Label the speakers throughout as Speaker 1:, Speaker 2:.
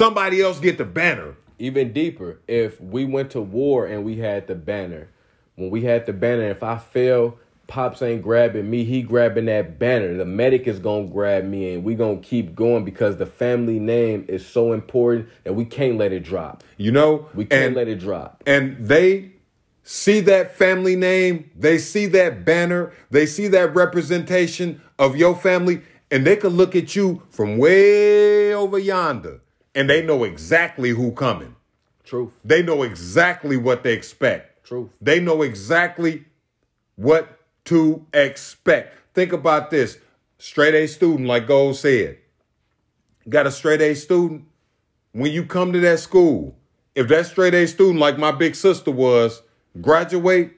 Speaker 1: somebody else get the banner.
Speaker 2: Even deeper, if we went to war and we had the banner, when we had the banner, if I fail, Pops ain't grabbing me, he grabbing that banner. The medic is gonna grab me and we gonna keep going because the family name is so important that we can't let it drop.
Speaker 1: You know?
Speaker 2: We can't
Speaker 1: and,
Speaker 2: let it drop.
Speaker 1: And they see that family name, they see that banner, they see that representation of your family, and they could look at you from way over yonder and they know exactly who coming.
Speaker 2: Truth.
Speaker 1: They know exactly what they expect.
Speaker 2: Truth.
Speaker 1: They know exactly what to expect. Think about this. Straight A student, like Gold said. Got a straight A student. When you come to that school, if that straight A student, like my big sister was, graduate,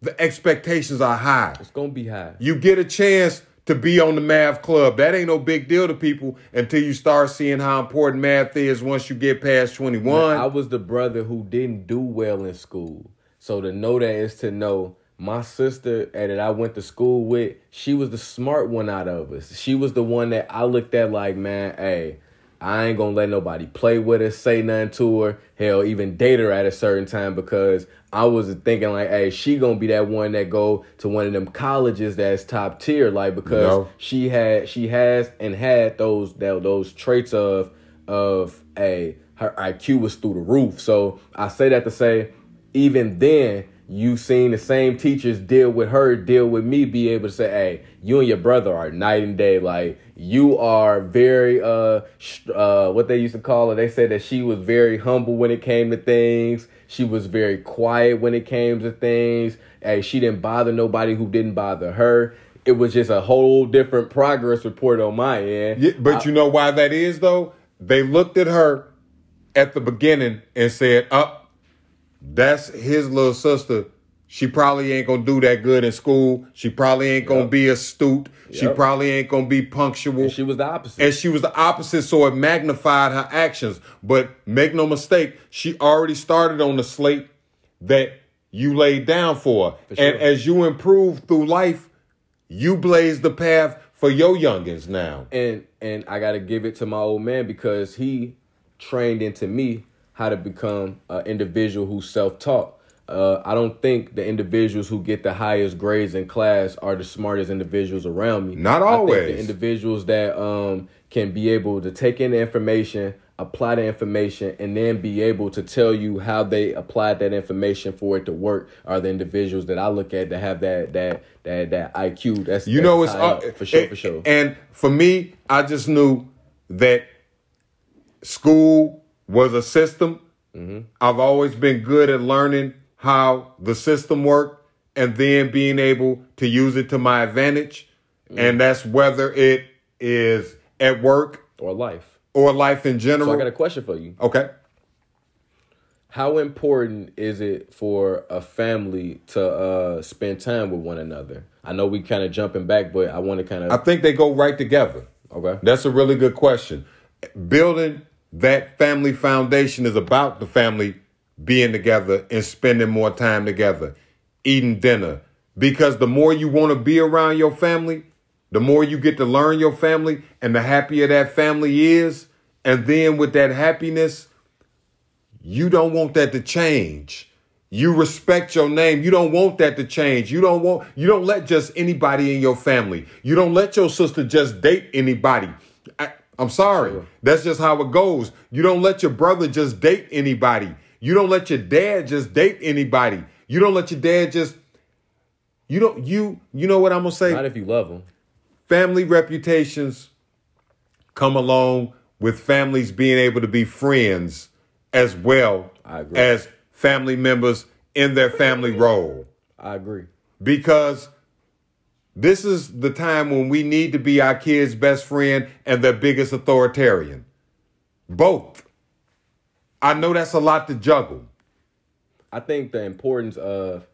Speaker 1: the expectations are high.
Speaker 2: It's gonna be high.
Speaker 1: You get a chance to be on the math club. That ain't no big deal to people until you start seeing how important math is once you get past 21.
Speaker 2: I was the brother who didn't do well in school. So to know that is to know my sister that I went to school with, she was the smart one out of us. She was the one that I looked at like, man, hey, I ain't gonna let nobody play with her, say nothing to her, hell, even date her at a certain time because I was thinking like, hey, she gonna be that one that go to one of them colleges that's top tier, like because
Speaker 1: No.
Speaker 2: she had, she has and had those that those traits of of a her IQ was through the roof. So I say that to say, even then, you seen the same teachers deal with her, deal with me, be able to say, hey, you and your brother are night and day. Like you are very uh sh- uh what they used to call her. They said that she was very humble when it came to things. She was very quiet when it came to things. Hey, she didn't bother nobody who didn't bother her. It was just a whole different progress report on my end.
Speaker 1: Yeah, but you know why that is though? They looked at her at the beginning and said, "Up, that's his little sister. She probably ain't gonna do that good in school. She probably ain't gonna
Speaker 2: Yep.
Speaker 1: be astute. She probably ain't gonna be punctual."
Speaker 2: And she was the opposite.
Speaker 1: and she was the opposite, so it magnified her actions. But make no mistake, she already started on the slate that you laid down for her.
Speaker 2: For sure.
Speaker 1: And as you improve through life, you blaze the path for your youngins now.
Speaker 2: and and I got to give it to my old man because he trained into me how to become an individual who's self-taught. Uh, I don't think the individuals who get the highest grades in class are the smartest individuals around me.
Speaker 1: Not
Speaker 2: I think
Speaker 1: always.
Speaker 2: the individuals that um, can be able to take in the information, apply the information, and then be able to tell you how they applied that information for it to work are the individuals that I look at that have that that that that IQ. That's
Speaker 1: You
Speaker 2: that's
Speaker 1: know, it's
Speaker 2: high
Speaker 1: uh,
Speaker 2: up, for sure,
Speaker 1: and-
Speaker 2: for sure.
Speaker 1: And for me, I just knew that school was a system.
Speaker 2: Mm-hmm.
Speaker 1: I've always been good at learning how the system worked and then being able to use it to my advantage.
Speaker 2: Mm-hmm.
Speaker 1: And that's whether it is at work
Speaker 2: or life.
Speaker 1: or life in general.
Speaker 2: So I got a question for you.
Speaker 1: okay.
Speaker 2: How important is it for a family to uh, spend time with one another? I know we kind of jumping back, but I want to kind of.
Speaker 1: I think they go right together.
Speaker 2: okay.
Speaker 1: That's a really good question. Building that family foundation is about the family being together and spending more time together, eating dinner. Because the more you want to be around your family, the more you get to learn your family, and the happier that family is. And then with that happiness, you don't want that to change. You respect your name. You don't want that to change. You don't want you don't let just anybody in your family. You don't let your sister just date anybody. I'm sorry. That's just how it goes. You don't let your brother just date anybody. You don't let your dad just date anybody. You don't let your dad just you don't you you know what I'm gonna say?
Speaker 2: Not if you love them.
Speaker 1: family reputations come along with families being able to be friends as well as family members in their family role
Speaker 2: I agree.
Speaker 1: because this is the time when we need to be our kids' best friend and their biggest authoritarian. Both. I know that's a lot to juggle.
Speaker 2: I think the importance of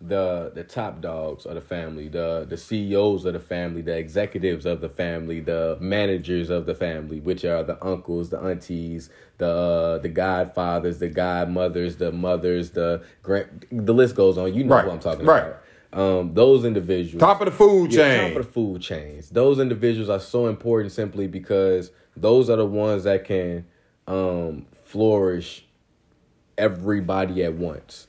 Speaker 2: the the top dogs of the family, the the CEOs of the family, the executives of the family, the managers of the family, which are the uncles, the aunties, the uh, the godfathers, the godmothers, the mothers, the grand. The list goes on. You know
Speaker 1: Right,
Speaker 2: what I'm talking
Speaker 1: right.
Speaker 2: about. Um, those individuals,
Speaker 1: Top of the food
Speaker 2: Yeah,
Speaker 1: chain.
Speaker 2: top of the food chains. Those individuals are so important simply because those are the ones that can um, flourish everybody at once.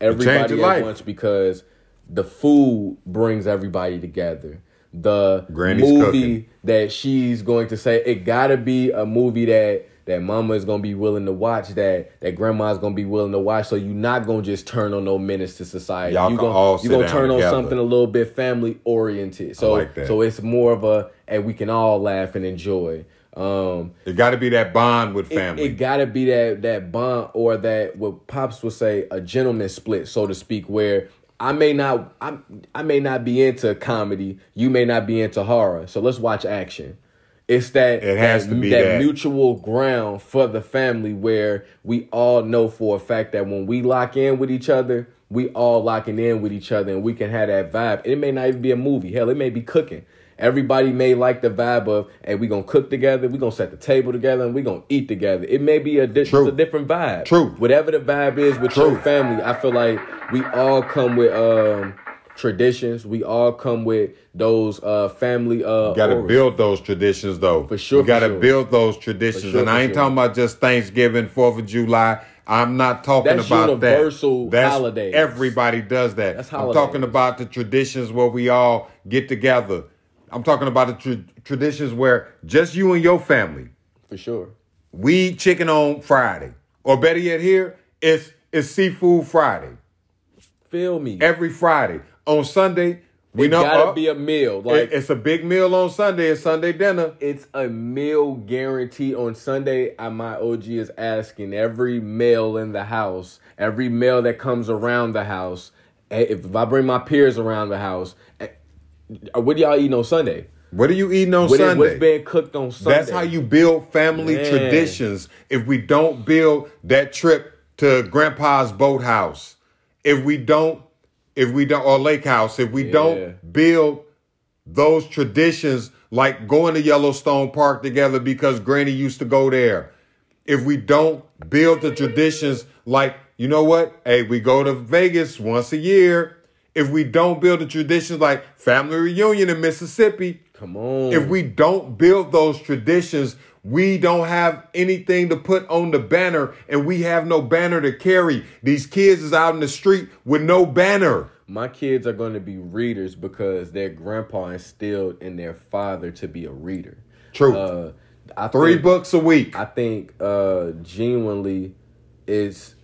Speaker 2: Everybody at
Speaker 1: life.
Speaker 2: once because the food brings everybody together. The
Speaker 1: Granny's
Speaker 2: movie
Speaker 1: cooking.
Speaker 2: that she's going to say it gotta be a movie that that mama is gonna be willing to watch that that grandma's gonna be willing to watch so you're not gonna just turn on no menace to society
Speaker 1: Y'all
Speaker 2: you gonna,
Speaker 1: all
Speaker 2: you gonna turn
Speaker 1: together.
Speaker 2: on something a little bit family oriented so
Speaker 1: like that.
Speaker 2: so it's more of a and we can all laugh and enjoy um
Speaker 1: It got to be that bond with
Speaker 2: it-
Speaker 1: family.
Speaker 2: It, gotta be that that bond or that what pops would say a gentleman split, so to speak, where I may not I I may not be into comedy, you may not be into horror, so let's watch action. It's that
Speaker 1: It has
Speaker 2: that,
Speaker 1: to be
Speaker 2: that
Speaker 1: that.
Speaker 2: mutual ground for the family where we all know for a fact that when we lock in with each other, we all locking in with each other and we can have that vibe. It may not even be a movie. Hell, it may be cooking. Everybody may like the vibe of, hey, we gonna cook together, we gonna set the table together, and we gonna eat together. It may be a, di- a different vibe.
Speaker 1: True.
Speaker 2: Whatever the vibe is with
Speaker 1: True.
Speaker 2: your family, I feel like we all come with um traditions. We all come with those uh family uh
Speaker 1: got to build those traditions though.
Speaker 2: For sure,
Speaker 1: You got to
Speaker 2: sure.
Speaker 1: build those traditions.
Speaker 2: sure,
Speaker 1: and I ain't
Speaker 2: sure.
Speaker 1: talking about just Thanksgiving, 4th of July. I'm not talking
Speaker 2: That's
Speaker 1: about
Speaker 2: universal
Speaker 1: that. That's
Speaker 2: holidays.
Speaker 1: Everybody does that.
Speaker 2: That's
Speaker 1: I'm talking about the traditions where we all get together. I'm talking about the tra- traditions where just you and your family.
Speaker 2: for sure.
Speaker 1: We eat chicken on Friday. Or better yet here, it's it's seafood Friday.
Speaker 2: Feel me.
Speaker 1: Every Friday. On Sunday, we
Speaker 2: it
Speaker 1: know
Speaker 2: gotta
Speaker 1: uh,
Speaker 2: be a meal.
Speaker 1: it-
Speaker 2: Like
Speaker 1: it's a big meal on Sunday. It's Sunday dinner.
Speaker 2: it's a meal guarantee on Sunday. uh, My OG is asking every male in the house, every male that comes around the house. eh, If, if I bring my peers around the house, eh, what do y'all eating on Sunday?
Speaker 1: What are you eating on
Speaker 2: What is,
Speaker 1: Sunday?
Speaker 2: what's being cooked on Sunday?
Speaker 1: That's how you build family
Speaker 2: Man.
Speaker 1: traditions. If we don't build that trip to grandpa's boathouse, if we don't, if we don't, or lake house, if we
Speaker 2: Yeah.
Speaker 1: don't build those traditions like going to Yellowstone Park together because Granny used to go there. If we don't build the traditions like, you know what? Hey, we go to Vegas once a year. If we don't build the traditions like family reunion in Mississippi,
Speaker 2: Come on.
Speaker 1: if we don't build those traditions, we don't have anything to put on the banner and we have no banner to carry. These kids is out in the street with no banner.
Speaker 2: my kids are going to be readers because their grandpa instilled in their father to be a reader.
Speaker 1: True.
Speaker 2: Uh, I
Speaker 1: Three
Speaker 2: think,
Speaker 1: books a week.
Speaker 2: I think uh, genuinely it's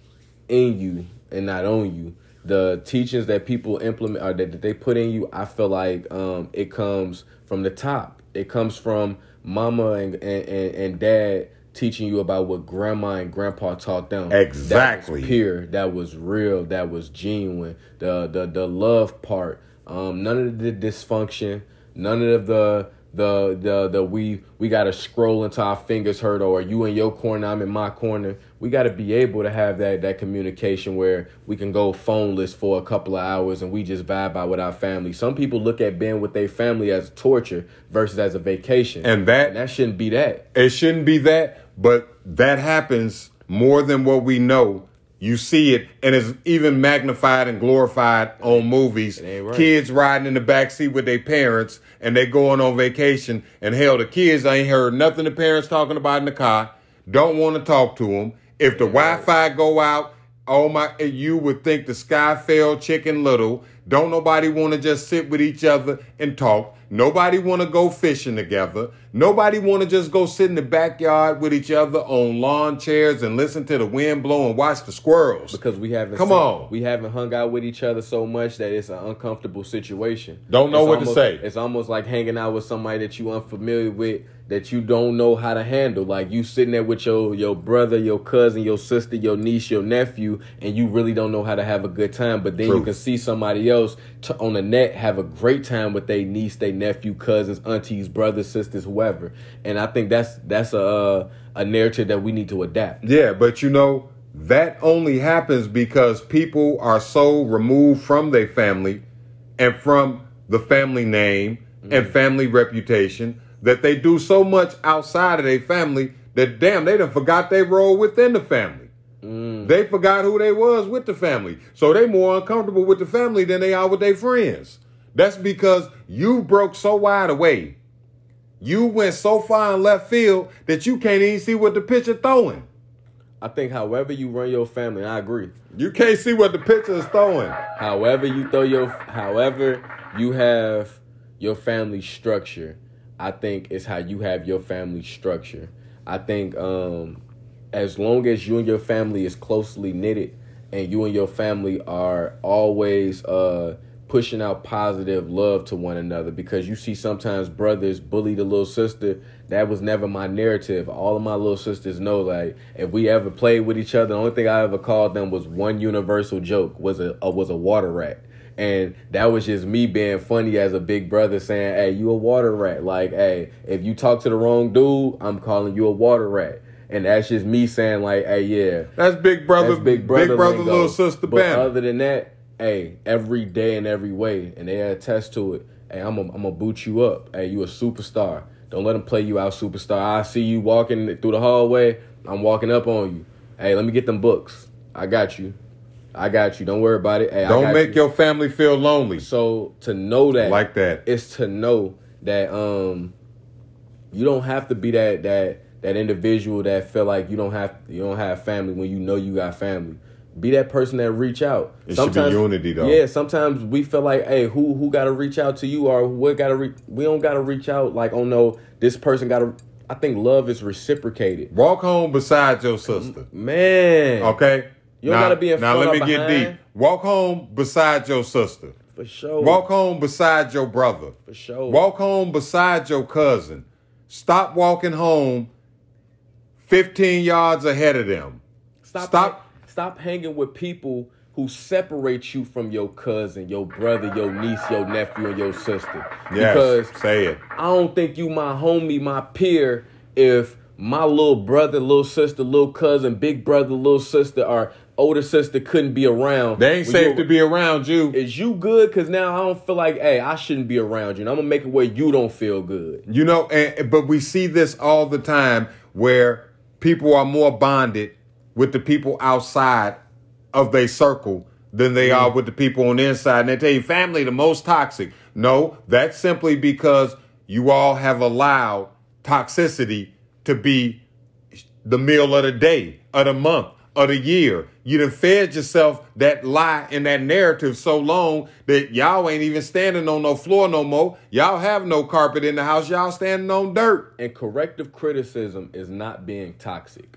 Speaker 2: in you and not on you. The teachings that people implement or that, that they put in you, I feel like um, it comes from the top. It comes from mama and, and, and, dad teaching you about what grandma and grandpa taught them.
Speaker 1: Exactly.
Speaker 2: That was pure, that was real, that was genuine. The the the love part. Um, none of the dysfunction, none of the the the the we we gotta scroll until our fingers hurt or you in your corner, I'm in my corner. We gotta be able to have that that communication where we can go phoneless for a couple of hours and we just vibe out with our family. Some people look at being with their family as torture versus as a vacation.
Speaker 1: And that-
Speaker 2: and that shouldn't be that.
Speaker 1: It shouldn't be that, but that happens more than what we know. You see it, and it's even magnified and glorified on movies.
Speaker 2: right.
Speaker 1: Kids riding in the back seat with their parents, and they going on vacation. And hell, the kids ain't heard nothing the parents talking about in the car. Don't want to talk to them. If the Wi-Fi go out, oh my, you would think the sky fell chicken little. Don't nobody want to just sit with each other and talk. Nobody want to go fishing together. Nobody want to just go sit in the backyard with each other on lawn chairs and listen to the wind blow and watch the squirrels.
Speaker 2: because we haven't
Speaker 1: Come
Speaker 2: seen-
Speaker 1: on.
Speaker 2: we haven't hung out with each other so much that it's an uncomfortable situation
Speaker 1: Don't know
Speaker 2: It's
Speaker 1: what to say.
Speaker 2: it's almost like hanging out with somebody that you unfamiliar with that you don't know how to handle. Like you sitting there with your your brother your cousin your sister your niece your nephew and you really don't know how to have a good time. But then you can see somebody else t- on the net have a great time with their niece their nephew cousins aunties brothers sisters whoever. And i think that's that's a a narrative that we need to adapt.
Speaker 1: Yeah, but you know, that only happens because people are so removed from their family and from the family name and mm-hmm. family reputation that they do so much outside of their family that damn, they done forgot they role within the family. Mm. They forgot who they was with the family. So they more uncomfortable with the family than they are with their friends. That's because you broke so wide away you went so far in left field that you can't even see what the pitcher throwing.
Speaker 2: I think however you run your family, I agree.
Speaker 1: You can't see what the pitcher is throwing.
Speaker 2: However you throw your, however you have your family structure, I think is how you have your family structure. I think um, as long as you and your family is closely knitted, and you and your family are always uh, pushing out positive love to one another because you see sometimes brothers bully the little sister. That was never my narrative. All of my little sisters know like if we ever played with each other, the only thing I ever called them was one universal joke was a, a was a water rat. And that was just me being funny as a big brother saying, Hey, you a water rat. Like, hey, if you talk to the wrong dude, I'm calling you a water rat. And that's just me saying, like, hey, yeah.
Speaker 1: That's big brother,
Speaker 2: That's big brother,
Speaker 1: big brother,
Speaker 2: lingo.
Speaker 1: little sister
Speaker 2: But other than that, hey, every day and every way, and they attest to it. Hey, I'm gonna I'm gonna boot you up. Hey, you a superstar. Don't let them play you out, superstar. I see you walking through the hallway. I'm walking up on you. Hey, let me get them books. I got you. I got you. Don't worry about it. Hey,
Speaker 1: Don't
Speaker 2: got
Speaker 1: make
Speaker 2: you.
Speaker 1: your family feel lonely.
Speaker 2: So to know that
Speaker 1: Like that.
Speaker 2: is to know that um you don't have to be that that that individual that feel like you don't have you don't have family when you know you got family. Be that person that reach out.
Speaker 1: It should be unity, though.
Speaker 2: Yeah, sometimes we feel like, hey, who who got to reach out to you or what got to re- we don't got to reach out like, oh no, this person got to. I think love is reciprocated.
Speaker 1: Walk home beside your sister.
Speaker 2: Man,
Speaker 1: Okay?
Speaker 2: You don't
Speaker 1: now,
Speaker 2: gotta be in
Speaker 1: Now
Speaker 2: front
Speaker 1: let me get deep. Walk home beside your sister.
Speaker 2: for sure.
Speaker 1: Walk home beside your brother.
Speaker 2: for sure.
Speaker 1: Walk home beside your cousin. Stop walking home 15 yards ahead of them.
Speaker 2: Stop.
Speaker 1: Stop.
Speaker 2: Stop hanging with people who separate you from your cousin, your brother, your niece, your nephew, and your sister.
Speaker 1: Yes.
Speaker 2: Because
Speaker 1: say it.
Speaker 2: I don't think you my homie, my peer, if my little brother, little sister, little cousin, big brother, little sister, or older sister couldn't be around.
Speaker 1: They ain't safe to be around you.
Speaker 2: Is you good? Cause now I don't feel like, hey, I shouldn't be around you. And I'm gonna make it where you don't feel good.
Speaker 1: You know, and, but we see this all the time where people are more bonded with the people outside of their circle than they are mm-hmm. with the people on the inside. And they tell you family the most toxic. No, that's simply because you all have allowed toxicity to be the meal of the day, of the month, of the year. You done fed yourself that lie and that narrative so long that y'all ain't even standing on no floor no more. Y'all have no carpet in the house. Y'all standing on dirt.
Speaker 2: And corrective criticism is not being toxic.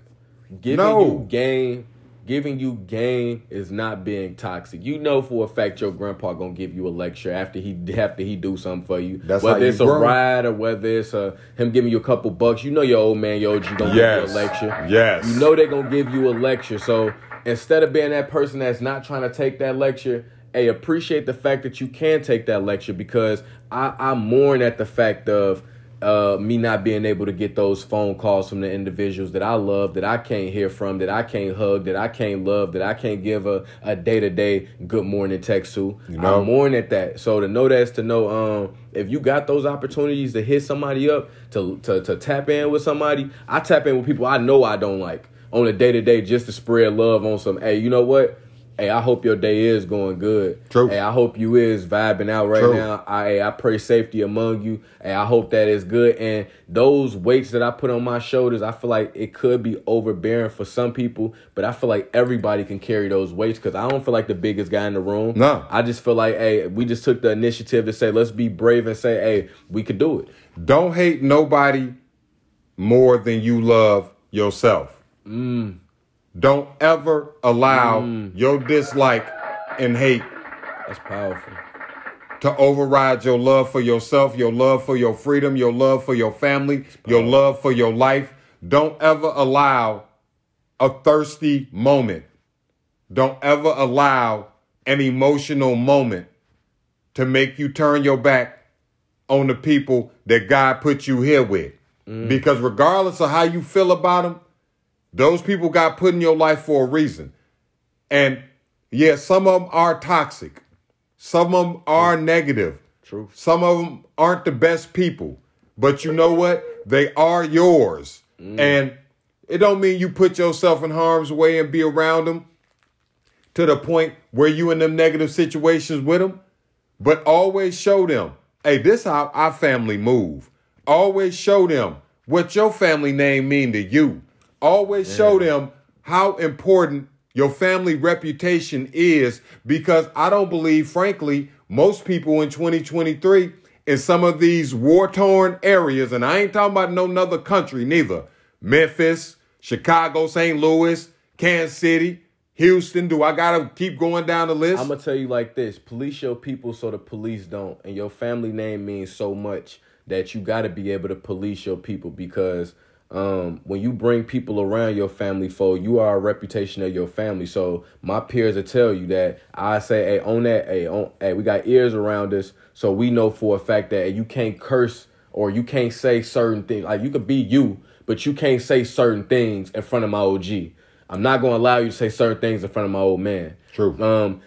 Speaker 2: Giving
Speaker 1: No.
Speaker 2: you game, giving you game is not being toxic. You know for a fact your grandpa gonna give you a lecture after he after he do something for you.
Speaker 1: That's
Speaker 2: whether it's a
Speaker 1: grow.
Speaker 2: ride or whether it's a him giving you a couple bucks. You know your old man, your OG gonna
Speaker 1: Yes.
Speaker 2: give you a lecture.
Speaker 1: Yes.
Speaker 2: You know they're gonna give you a lecture. So instead of being that person that's not trying to take that lecture, hey, appreciate the fact that you can take that lecture because I, I mourn at the fact of uh, me not being able to get those phone calls from the individuals that I love, that I can't hear from, that I can't hug, that I can't love, that I can't give a, a day-to-day good morning text to.
Speaker 1: You know?
Speaker 2: I mourn at that. So to know that is to know um, if you got those opportunities to hit somebody up, to, to, to tap in with somebody, I tap in with people I know I don't like on a day to day just to spread love on some. Hey, you know what? Hey, I hope your day is going good.
Speaker 1: True.
Speaker 2: Hey, I hope you is vibing out right
Speaker 1: True.
Speaker 2: now. I I pray safety among you. Hey, I hope that is good. And those weights that I put on my shoulders, I feel like it could be overbearing for some people, but I feel like everybody can carry those weights because I don't feel like the biggest guy in the room.
Speaker 1: No.
Speaker 2: I just feel like, hey, we just took the initiative to say, let's be brave and say, hey, we could do it.
Speaker 1: Don't hate nobody more than you love yourself. Mm. Don't ever allow mm. your dislike and hate
Speaker 2: That's powerful.
Speaker 1: to override your love for yourself, your love for your freedom, your love for your family, your love for your life. Don't ever allow a thirsty moment. Don't ever allow an emotional moment to make you turn your back on the people that God put you here with. Mm. Because regardless of how you feel about them, those people got put in your life for a reason. And yeah, some of them are toxic. Some of them are negative.
Speaker 2: True.
Speaker 1: Some of them aren't the best people. But you know what? They are yours. Mm. And it don't mean you put yourself in harm's way and be around them to the point where you in them negative situations with them. But always show them, hey, this how our family move. Always show them what your family name mean to you. Always show them how important your family reputation is because I don't believe, frankly, most people in 2023 in some of these war torn areas, and I ain't talking about no other country neither Memphis, Chicago, St. Louis, Kansas City, Houston. Do I gotta keep going down the list?
Speaker 2: I'm gonna tell you like this: police your people so the police don't, and your family name means so much that you got to be able to police your people because um, when you bring people around your family for you are a reputation of your family. So my peers will tell you that I say, hey, on that, hey, on, hey, we got ears around us, so we know for a fact that you can't curse or you can't say certain things. Like you could be you, but you can't say certain things in front of my OG. I'm not gonna allow you to say certain things in front of my old man.
Speaker 1: True.
Speaker 2: Um,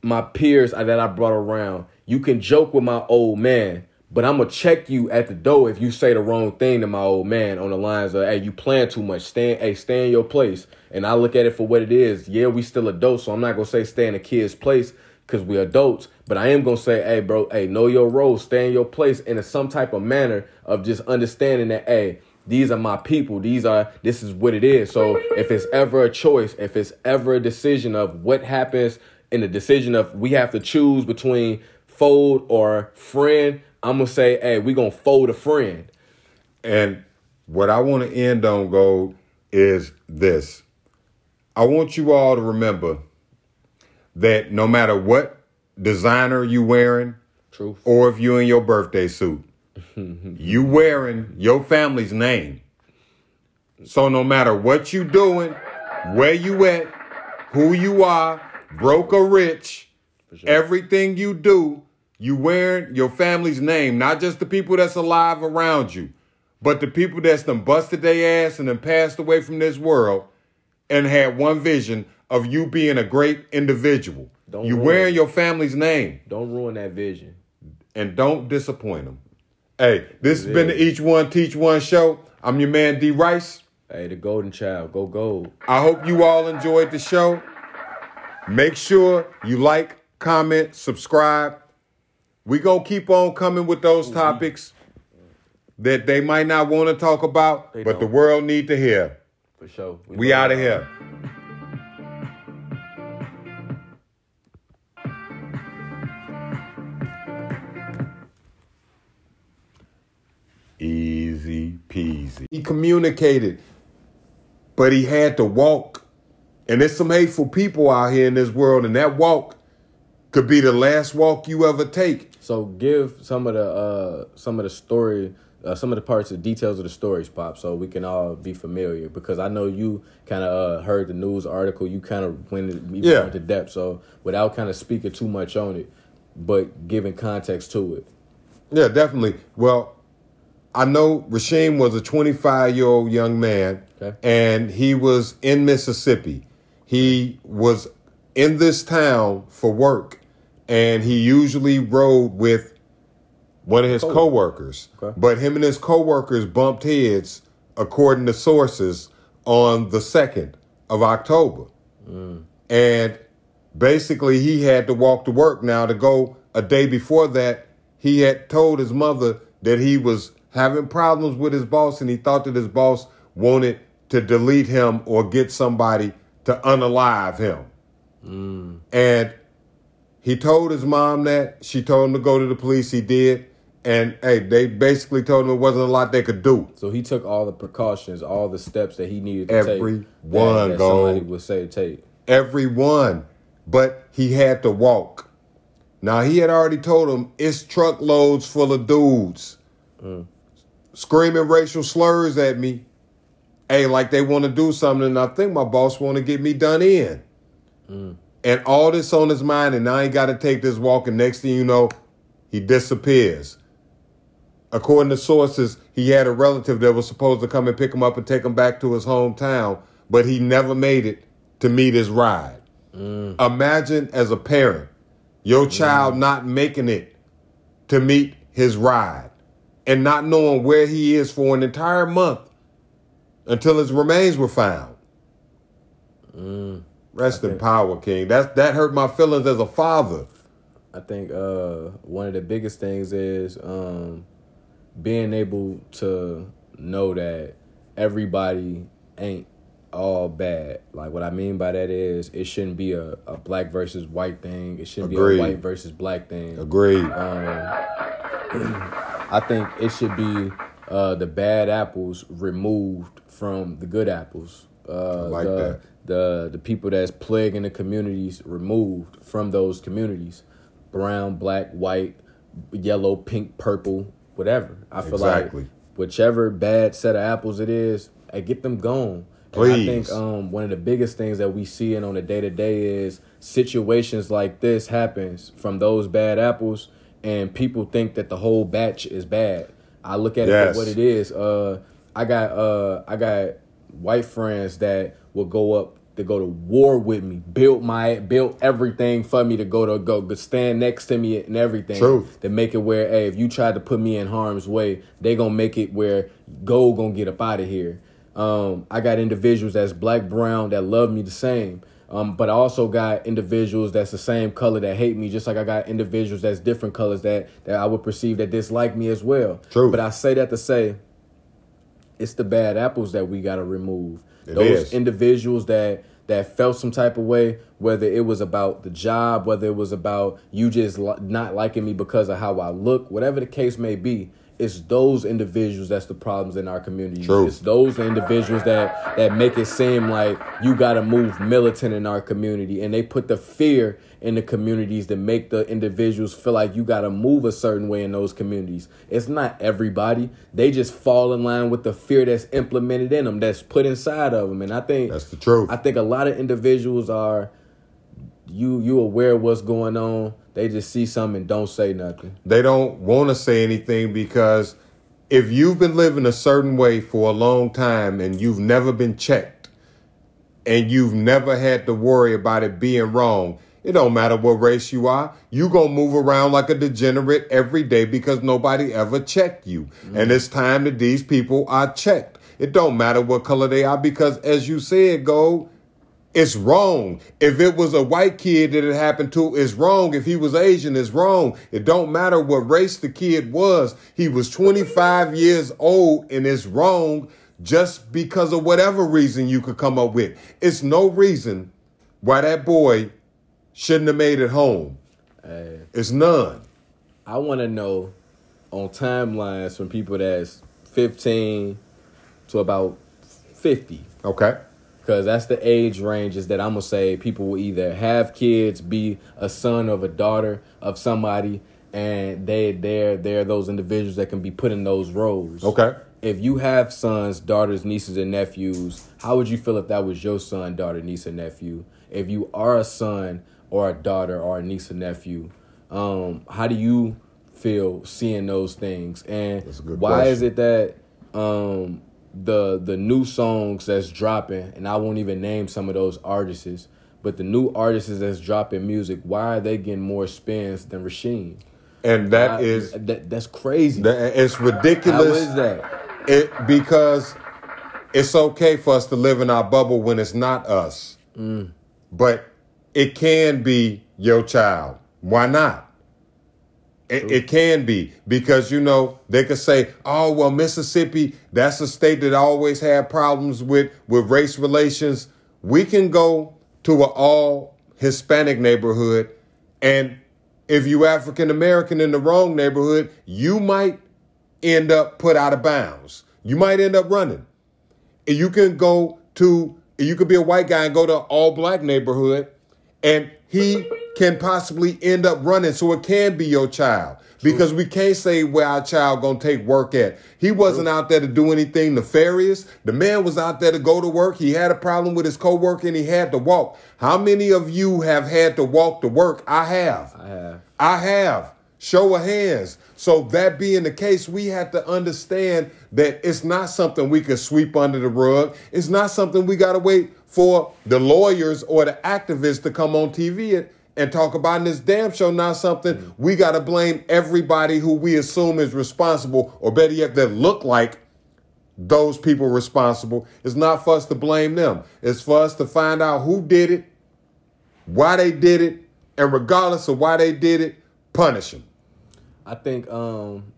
Speaker 2: my peers that I brought around, you can joke with my old man, but I'm gonna check you at the door if you say the wrong thing to my old man on the lines of, "Hey, you playing too much. Stand, hey, stay in your place." And I look at it for what it is. Yeah, we still adults, so I'm not gonna say stay in a kid's place because we're adults. But I am gonna say, "Hey, bro, hey, know your role, stay in your place," in some type of manner of just understanding that, hey, these are my people. These are this is what it is. So if it's ever a choice, if it's ever a decision of what happens in the decision of we have to choose between fold or friend, I'm gonna say, hey, we gonna fold a friend.
Speaker 1: And what I want to end on, Gold, is this. I want you all to remember that no matter what designer you wearing,
Speaker 2: Truth.
Speaker 1: or if you in your birthday suit, you wearing your family's name. So no matter what you doing, where you at, who you are, broke or rich,
Speaker 2: sure.
Speaker 1: everything you do, you wearing your family's name, not just the people that's alive around you, but the people that's done busted their ass and then passed away from this world and had one vision of you being a great individual.
Speaker 2: Don't
Speaker 1: you wearing your family's name
Speaker 2: Don't ruin that vision.
Speaker 1: and don't disappoint them. Hey, this has been the Each One Teach One show. I'm your man D Rice.
Speaker 2: Hey, the golden child, go gold.
Speaker 1: I hope you all enjoyed the show. Make sure you like, comment, subscribe. We gonna keep on coming with those mm-hmm. topics that they might not want to talk about,
Speaker 2: They
Speaker 1: but the
Speaker 2: don't.
Speaker 1: world need to hear.
Speaker 2: For sure.
Speaker 1: We out of here. Easy peasy. He communicated, but he had to walk. And there's some hateful people out here in this world, and that walk could be the last walk you ever take.
Speaker 2: So give some of the uh some of the story, uh, some of the parts, the details of the stories, pop, so we can all be familiar. Because I know you kind of uh, heard the news article, you kind of went
Speaker 1: Yeah.
Speaker 2: into depth. So without kind of speaking too much on it, but giving context to it.
Speaker 1: Yeah, definitely. Well, I know Rasheem was a 25 year old young man,
Speaker 2: Okay.
Speaker 1: and he was in Mississippi. He was in this town for work, and he usually rode with one of his
Speaker 2: Coworker.
Speaker 1: coworkers.
Speaker 2: Okay.
Speaker 1: But him and his coworkers bumped heads, according to sources, on the 2nd of October. Mm. And basically, he had to walk to work. Now, to go a day before that, he had told his mother that he was having problems with his boss and he thought that his boss wanted to delete him or get somebody to unalive him. Mm. And he told his mom that. She told him to go to the police. He did. And hey, they basically told him it wasn't a lot they could do.
Speaker 2: So he took all the precautions, all the steps that he needed to take.
Speaker 1: Every
Speaker 2: take.
Speaker 1: one,
Speaker 2: that, that
Speaker 1: go.
Speaker 2: somebody would say take.
Speaker 1: everyone, but he had to walk. Now he had already told him it's truckloads full of dudes mm. screaming racial slurs at me. Hey, like they want to do something, and I think my boss want to get me done in. Mm. And all this on his mind, and now he got to take this walk, and next thing you know, he disappears. According to sources, he had a relative that was supposed to come and pick him up and take him back to his hometown, but he never made it to meet his ride. Mm. Imagine as a parent, your child mm. not making it to meet his ride and not knowing where he is for an entire month until his remains were found. Mm. Rest in power, King. That that hurt my feelings as a father.
Speaker 2: I think uh, one of the biggest things is um, being able to know that everybody ain't all bad. Like what I mean by that is it shouldn't be a, a black versus white thing. It shouldn't
Speaker 1: Agreed.
Speaker 2: be a white versus black thing.
Speaker 1: Agreed.
Speaker 2: Um, I think it should be uh, the bad apples removed from the good apples. Uh,
Speaker 1: like
Speaker 2: the,
Speaker 1: that.
Speaker 2: The the people that's plaguing the communities removed from those communities. Brown, black, white, yellow, pink, purple, whatever. I feel
Speaker 1: Exactly.
Speaker 2: like whichever bad set of apples it is, hey, get them gone. And I think um, one of the biggest things that we see in on a day to day is situations like this happens from those bad apples, and people think that the whole batch is bad. I look at it for what it is. Uh, I got uh, I got white friends that will go up to go to war with me, build my build everything for me to go to go, stand next to me and everything
Speaker 1: Truth.
Speaker 2: to make it where hey, if you tried to put me in harm's way, they gonna make it where gold gonna get up out of here. Um, I got individuals that's black, brown that love me the same. Um, but I also got individuals that's the same color that hate me, just like I got individuals that's different colors that that I would perceive that dislike me as well.
Speaker 1: True.
Speaker 2: But I say that to say it's the bad apples that we got to remove.
Speaker 1: It
Speaker 2: Those
Speaker 1: is.
Speaker 2: individuals that that felt some type of way, whether it was about the job, whether it was about you just not liking me because of how I look, whatever the case may be, it's those individuals that's the problems in our community.
Speaker 1: True.
Speaker 2: It's those individuals that that make it seem like you got to move militant in our community, and they put the fear in the communities to make the individuals feel like you got to move a certain way in those communities. It's not everybody; they just fall in line with the fear that's implemented in them, that's put inside of them. And I think
Speaker 1: That's the truth.
Speaker 2: I think a lot of individuals are you you aware of what's going on. They just see something and don't say nothing.
Speaker 1: they don't want to say anything because if you've been living a certain way for a long time and you've never been checked and you've never had to worry about it being wrong, it don't matter what race you are. You gonna move around like a degenerate every day because nobody ever checked you. Mm-hmm. And it's time that these people are checked. It don't matter what color they are because as you said, go, it's wrong. If it was a white kid that it happened to, it's wrong. If he was Asian, it's wrong. It don't matter what race the kid was. He was 25 years old and it's wrong just because of whatever reason you could come up with. It's no reason why that boy shouldn't have made it home.
Speaker 2: Hey,
Speaker 1: It's none.
Speaker 2: I want to know on timelines from people that's 15 to about 50.
Speaker 1: Okay.
Speaker 2: Because that's the age ranges that I'm to say people will either have kids, be a son of a daughter of somebody, and they, they're, they're those individuals that can be put in those roles.
Speaker 1: Okay.
Speaker 2: If you have sons, daughters, nieces, and nephews, how would you feel if that was your son, daughter, niece, and nephew? If you are a son or a daughter or a niece or nephew, um, how do you feel seeing those things? And
Speaker 1: That's a good
Speaker 2: why is it that um, the the new songs that's dropping, and I won't even name some of those artists, but the new artists that's dropping music, why are they getting more spins than Rasheem?
Speaker 1: And that
Speaker 2: Why-
Speaker 1: is,
Speaker 2: that, that's crazy.
Speaker 1: that, it's ridiculous.
Speaker 2: is that?
Speaker 1: It because it's okay for us to live in our bubble when it's not us. Mm. But it can be your child. Why not? It, it can be because you know they could say, "Oh well, Mississippi, that's a state that always had problems with with race relations." We can go to an all Hispanic neighborhood, and if you African American in the wrong neighborhood, you might end up put out of bounds. You might end up running. And you can go to you could be a white guy and go to an all black neighborhood and he can possibly end up running so it can be your child. Because we can't say where our child gonna take work at. He wasn't out there to do anything nefarious. The man was out there to go to work. He had a problem with his coworker and he had to walk. How many of you have had to walk to work? I have.
Speaker 2: I have.
Speaker 1: I have. Show of hands. So that being the case, we have to understand that it's not something we can sweep under the rug. It's not something we got to wait for the lawyers or the activists to come on TV and, talk about in this damn show. Not something we got to blame everybody who we assume is responsible, or better yet, that look like those people responsible. It's not for us to blame them. It's for us to find out who did it, why they did it, and regardless of why they did it, punish them.
Speaker 2: I think um,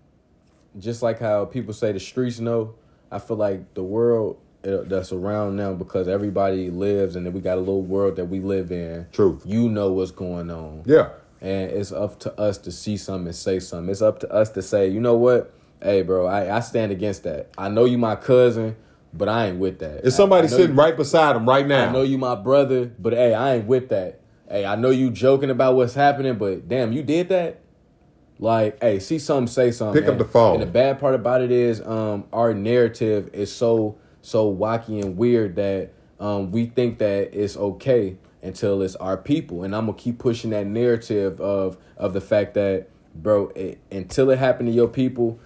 Speaker 2: just like how people say the streets know, I feel like the world that's around now because everybody lives and then we got a little world that we live in.
Speaker 1: Truth.
Speaker 2: You know what's going on.
Speaker 1: Yeah.
Speaker 2: And it's up to us to see something and say something. It's up to us to say, you know what? Hey, bro, I, I stand against that. I know you my cousin, but I ain't with that.
Speaker 1: It's somebody sitting
Speaker 2: you-
Speaker 1: right beside him right now.
Speaker 2: I know you my brother, but hey, I ain't with that. Hey, I know you joking about what's happening, but damn, you did that. Like, hey, see something, say something.
Speaker 1: Pick up the phone.
Speaker 2: And the bad part about it is, um, our narrative is so so wacky and weird that um, we think that it's okay until it's our people. And I'm gonna keep pushing that narrative of of the fact that, bro, it, until it happened to your people,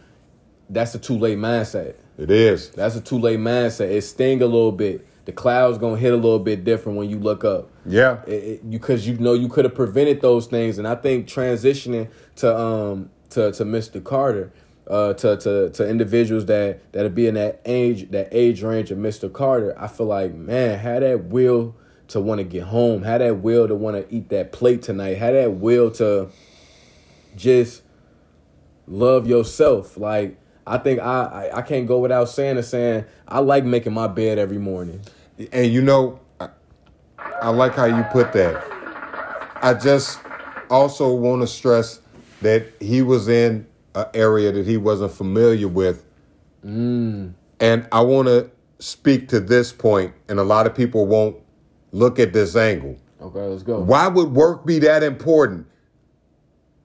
Speaker 2: that's a too late mindset.
Speaker 1: It is.
Speaker 2: That's a too late mindset. It sting a little bit. The clouds gonna hit a little bit different when you look up.
Speaker 1: Yeah.
Speaker 2: It, because you know you could have prevented those things, and I think transitioning to um to to Mr. Carter, uh to to to individuals that that'll be in that age that age range of Mr. Carter, I feel like man had that will to want to get home, had that will to want to eat that plate tonight, had that will to just love yourself. Like I think I, I I can't go without saying and saying I like making my bed every morning.
Speaker 1: And you know, I, I like how you put that. I just also want to stress that he was in an area that he wasn't familiar with. Mm. And I want to speak to this point, and a lot of people won't look at this angle.
Speaker 2: Okay, let's go.
Speaker 1: Why would work be that important?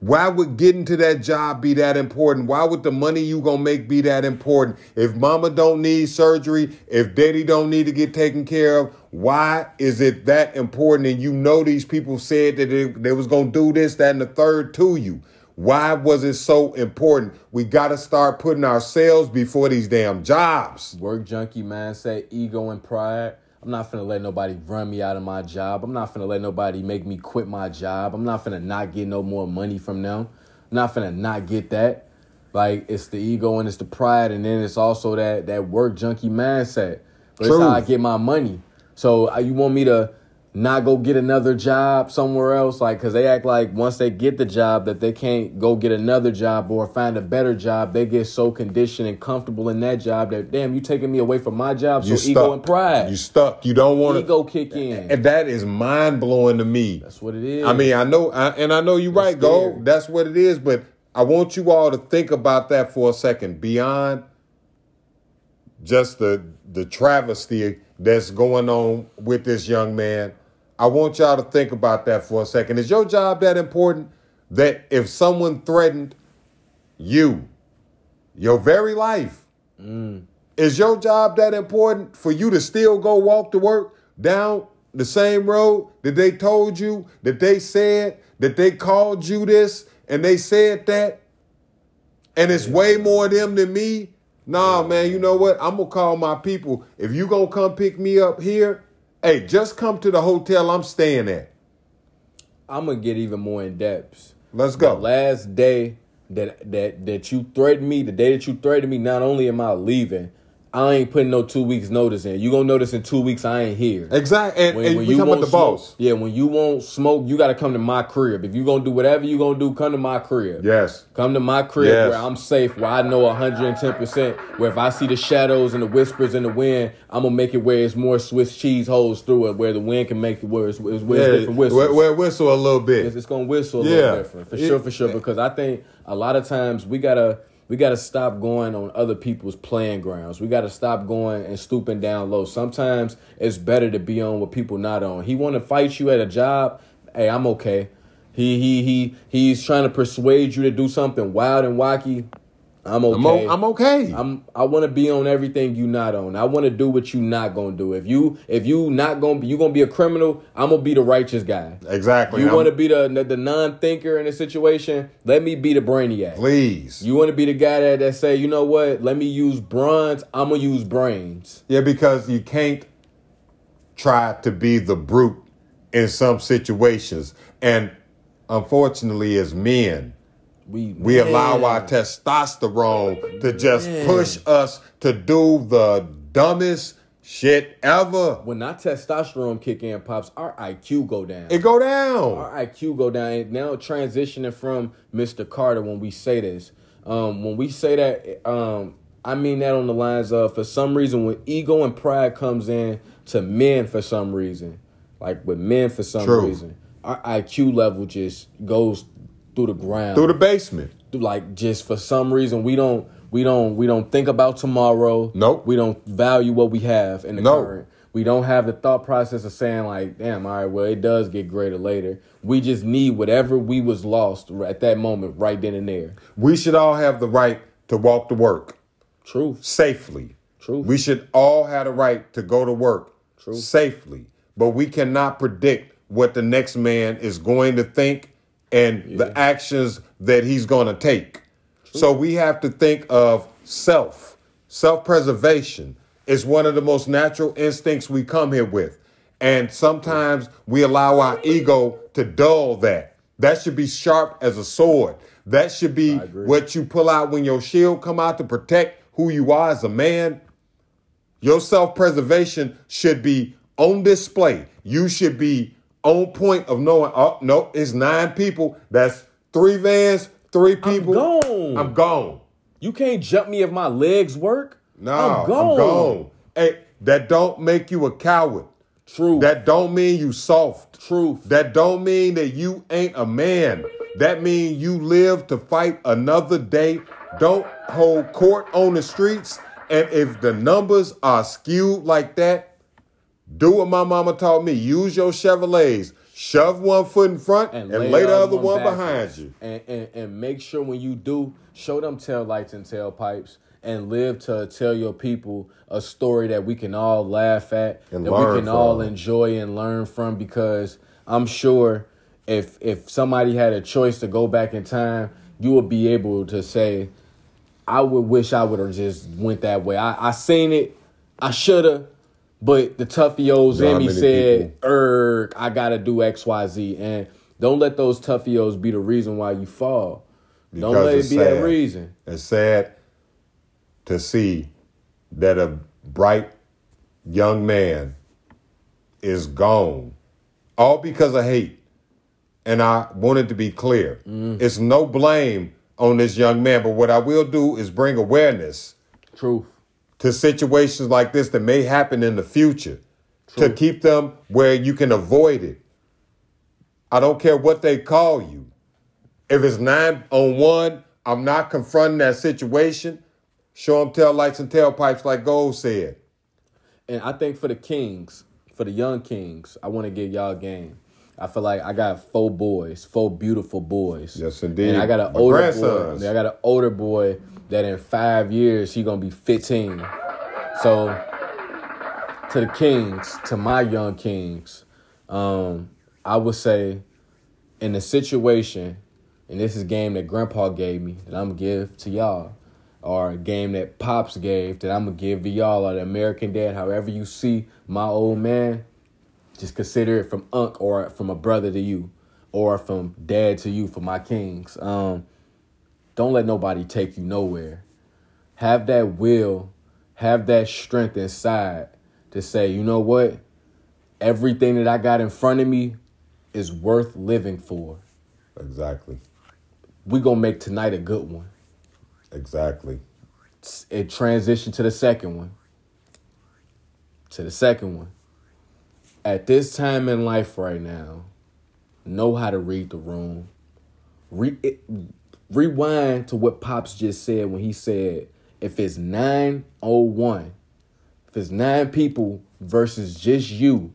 Speaker 1: Why would getting to that job be that important? Why would the money you gonna make be that important? If mama don't need surgery, if daddy don't need to get taken care of, why is it that important? And you know these people said that they, they was gonna do this, that, and the third to you. Why was it so important? We gotta start putting ourselves before these damn jobs.
Speaker 2: Work junkie mindset, ego and pride. I'm not finna let nobody run me out of my job. I'm not finna let nobody make me quit my job. I'm not finna not get no more money from them. I'm not finna not get that. Like it's the ego and it's the pride, and then it's also that that work junkie mindset. But it's how I get my money. So uh, you want me to not go get another job somewhere else? Like, cause they act like once they get the job that they can't go get another job or find a better job. They get so conditioned and comfortable in that job that damn, you taking me away from my job. So
Speaker 1: You
Speaker 2: ego and pride,
Speaker 1: You stuck. You don't want to.
Speaker 2: ego kick in.
Speaker 1: And that is mind blowing to me.
Speaker 2: That's what it is.
Speaker 1: I mean, I know, I, and I know you're right, Go. That's what it is. But I want you all to think about that for a second. Beyond just the the travesty that's going on with this young man, I want y'all to think about that for a second. Is your job that important that if someone threatened you, your very life, mm. is your job that important for you to still go walk to work down the same road that they told you, that they said, that they called you this, and they said that? And it's way more them than me? Nah, man, you know what? I'm gonna call my people. If you gonna come pick me up here, hey, just come to the hotel I'm staying at.
Speaker 2: I'm gonna get even more in depth.
Speaker 1: Let's
Speaker 2: The
Speaker 1: go.
Speaker 2: last day that that that you threatened me, the day that you threatened me, not only am I leaving, I ain't putting no two weeks notice in. You gonna notice in two weeks I ain't here.
Speaker 1: Exactly. And, and we talking
Speaker 2: won't
Speaker 1: about the
Speaker 2: smoke-
Speaker 1: boss.
Speaker 2: Yeah, when you won't smoke, you gotta come to my crib. If you gonna do whatever you gonna do, come to my crib.
Speaker 1: Yes.
Speaker 2: Come to my crib
Speaker 1: Yes.
Speaker 2: where I'm safe, where I know 110%, where if I see the shadows and the whispers in the wind, I'm gonna make it where it's more Swiss cheese holes through it, where the wind can make it where it's, it's, where it's
Speaker 1: Yeah,
Speaker 2: different whistles.
Speaker 1: wear, wear whistle a little bit.
Speaker 2: It's, it's gonna whistle a
Speaker 1: Yeah.
Speaker 2: little different for
Speaker 1: It-
Speaker 2: sure, for sure. Because I think a lot of times we gotta we gotta stop going on other people's playing grounds. We gotta stop going and stooping down low. Sometimes it's better to be on what people not on. He want to fight you at a job. Hey, I'm okay. He he he he's trying to persuade you to do something wild and wacky. I'm okay.
Speaker 1: I'm, o- I'm okay.
Speaker 2: I'm I want to be on everything you not on. I want to do what you not gonna do. If you if you not gonna be you gonna be a criminal, I'm gonna be the righteous guy.
Speaker 1: exactly.
Speaker 2: You want to be the the non-thinker in a situation? Let me be the brainiac.
Speaker 1: please.
Speaker 2: You want to be the guy that, that say, you know what? Let me use bronze. I'm gonna use brains.
Speaker 1: Yeah, because you can't try to be the brute in some situations. And unfortunately, as men,
Speaker 2: We
Speaker 1: we
Speaker 2: man,
Speaker 1: allow our testosterone to just push us to do the dumbest shit ever.
Speaker 2: when our testosterone kick in, pops, our IQ go down.
Speaker 1: It go down.
Speaker 2: our IQ go down. And now transitioning from Mr. Carter when we say this, Um, when we say that, um, I mean that on the lines of for some reason when ego and pride comes in to men for some reason, like with men for some
Speaker 1: True.
Speaker 2: reason, our IQ level just goes through the ground.
Speaker 1: Through the basement.
Speaker 2: like just for some reason we don't we don't we don't think about tomorrow.
Speaker 1: Nope.
Speaker 2: We don't value what we have in the
Speaker 1: No.
Speaker 2: current. We don't have the thought process of saying like, damn, all right, well, it does get greater later. We just need whatever we was lost at that moment, right then and there.
Speaker 1: We should all have the right to walk to work
Speaker 2: True.
Speaker 1: safely.
Speaker 2: True.
Speaker 1: We should all have the right to go to work
Speaker 2: True.
Speaker 1: safely. But we cannot predict what the next man is going to think and the actions that he's going to take. So we have to think of self. Self preservation is one of the most natural instincts we come here with. And sometimes we allow our ego to dull that. That should be sharp as a sword. That should be what you pull out when your shield come out to protect who you are as a man. Your self-preservation should be on display. You should be on point of knowing, oh, no, it's nine people. That's three vans, three people.
Speaker 2: I'm gone.
Speaker 1: I'm gone.
Speaker 2: You can't jump me if my legs work.
Speaker 1: No,
Speaker 2: I'm gone.
Speaker 1: Hey, that don't make you a coward.
Speaker 2: True.
Speaker 1: That don't mean you soft.
Speaker 2: Truth.
Speaker 1: That don't mean that you ain't a man. That mean you live to fight another day. Don't hold court on the streets. And if the numbers are skewed like that, do what my mama taught me. Use your Chevrolets. Shove one foot in front and, lay the other one, behind you.
Speaker 2: And, and and make sure when you do, show them tail lights and tailpipes and live to tell your people a story that we can all laugh at,
Speaker 1: And
Speaker 2: that we can all enjoy and learn from because I'm sure if if somebody had a choice to go back in time, you would be able to say, I would wish I would have just went that way. I, I seen it, I shoulda, but the toughios
Speaker 1: Not
Speaker 2: in me said, erg, I gotta do XYZ. And don't let those toughios be the reason why you fall. don't let it be that
Speaker 1: sad.
Speaker 2: reason.
Speaker 1: It's sad to see that a bright young man is gone, all because of hate. And I wanted to be clear. Mm. It's no blame on this young man, but what I will do is bring awareness
Speaker 2: Truth.
Speaker 1: To situations like this that may happen in the future to keep them where you can avoid it. I don't care what they call you. If it's nine on one, I'm not confronting that situation. Show them tail lights and tailpipes, like Gold said.
Speaker 2: And I think for the kings, for the young kings, I want to give y'all a game. I feel like I got four boys, four beautiful boys.
Speaker 1: Yes, indeed.
Speaker 2: And I got an
Speaker 1: My
Speaker 2: older boy. I got an older boy that in five years he gonna be 15. So to the kings, to my young kings, um, I would say in the situation, and this is game that Grandpa gave me that I'm gonna give to y'all, or a game that Pops gave that I'm gonna give to y'all, or the American Dad. However you see my old man, just consider it from Unc or from a brother to you, or from Dad to you for my kings. Um, don't let nobody take you nowhere. Have that will, have that strength inside to say, you know what? Everything that I got in front of me is worth living for.
Speaker 1: Exactly.
Speaker 2: We gonna make tonight a good one.
Speaker 1: Exactly.
Speaker 2: It transitioned to the second one. To the second one. At this time in life right now, know how to read the room. Re- it, rewind to what Pops just said when he said, if it's 901, if it's nine people versus just you,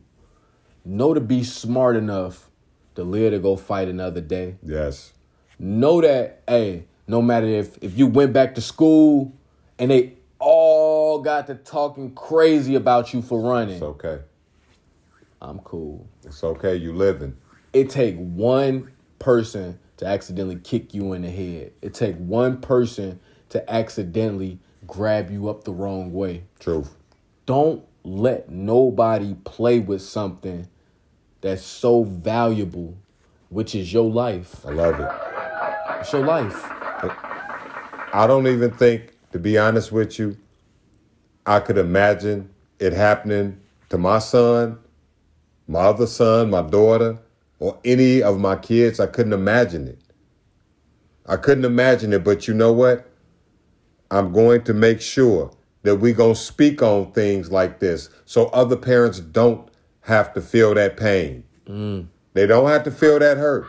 Speaker 2: know to be smart enough to live to go fight another day
Speaker 1: Yes.
Speaker 2: know that hey no matter if if you went back to school and they all got to talking crazy about you for running
Speaker 1: It's okay.
Speaker 2: i'm cool
Speaker 1: It's okay. You living.
Speaker 2: it take one person to accidentally kick you in the head. It take one person to accidentally grab you up the wrong way.
Speaker 1: Truth.
Speaker 2: don't let nobody play with something that's so valuable which is your life.
Speaker 1: I love it.
Speaker 2: it's your life.
Speaker 1: I don't even think, to be honest with you, I could imagine it happening to my son, my other son, my daughter, or any of my kids. I couldn't imagine it. I couldn't imagine it, but you know what? I'm going to make sure that we going to speak on things like this so other parents don't have to feel that pain.
Speaker 2: Mm.
Speaker 1: They don't have to feel that hurt.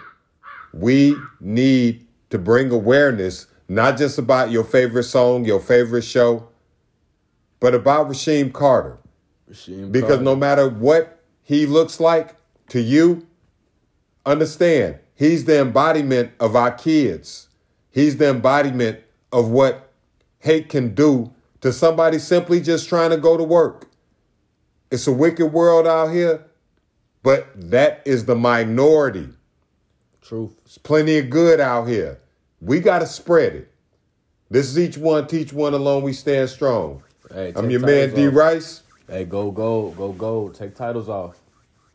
Speaker 1: We need to bring awareness, not just about your favorite song, your favorite show, but about Rasheem Carter.
Speaker 2: Rasheem
Speaker 1: Because
Speaker 2: Carter.
Speaker 1: no matter what he looks like to you, understand he's the embodiment of our kids. He's the embodiment of what hate can do to somebody simply just trying to go to work. It's a wicked world out here, but that is the minority.
Speaker 2: Truth.
Speaker 1: There's plenty of good out here. We got to spread it. This is each one, teach one alone, we stand strong.
Speaker 2: Hey,
Speaker 1: I'm your man,
Speaker 2: titles
Speaker 1: D. Rice.
Speaker 2: Hey, go go, go go. Take titles off.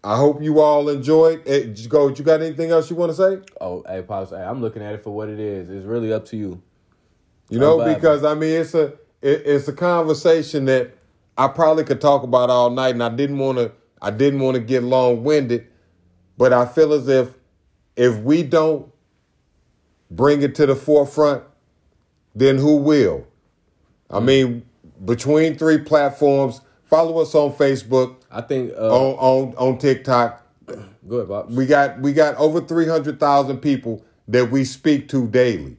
Speaker 1: I hope you all enjoyed. Just go. You got anything else you want to say?
Speaker 2: Oh, hey, pops. Hey, I'm looking at it for what it is. It's really up to you.
Speaker 1: You know, because I mean, it's a it, it's a conversation that I probably could talk about all night, and I didn't want to. I didn't want to get long winded, but I feel as if if we don't bring it to the forefront, then who will? I mm. mean, between three platforms, follow us on Facebook,
Speaker 2: I think. Uh,
Speaker 1: on on on TikTok.
Speaker 2: Go ahead, pops.
Speaker 1: We got we got over three hundred thousand people that we speak to daily,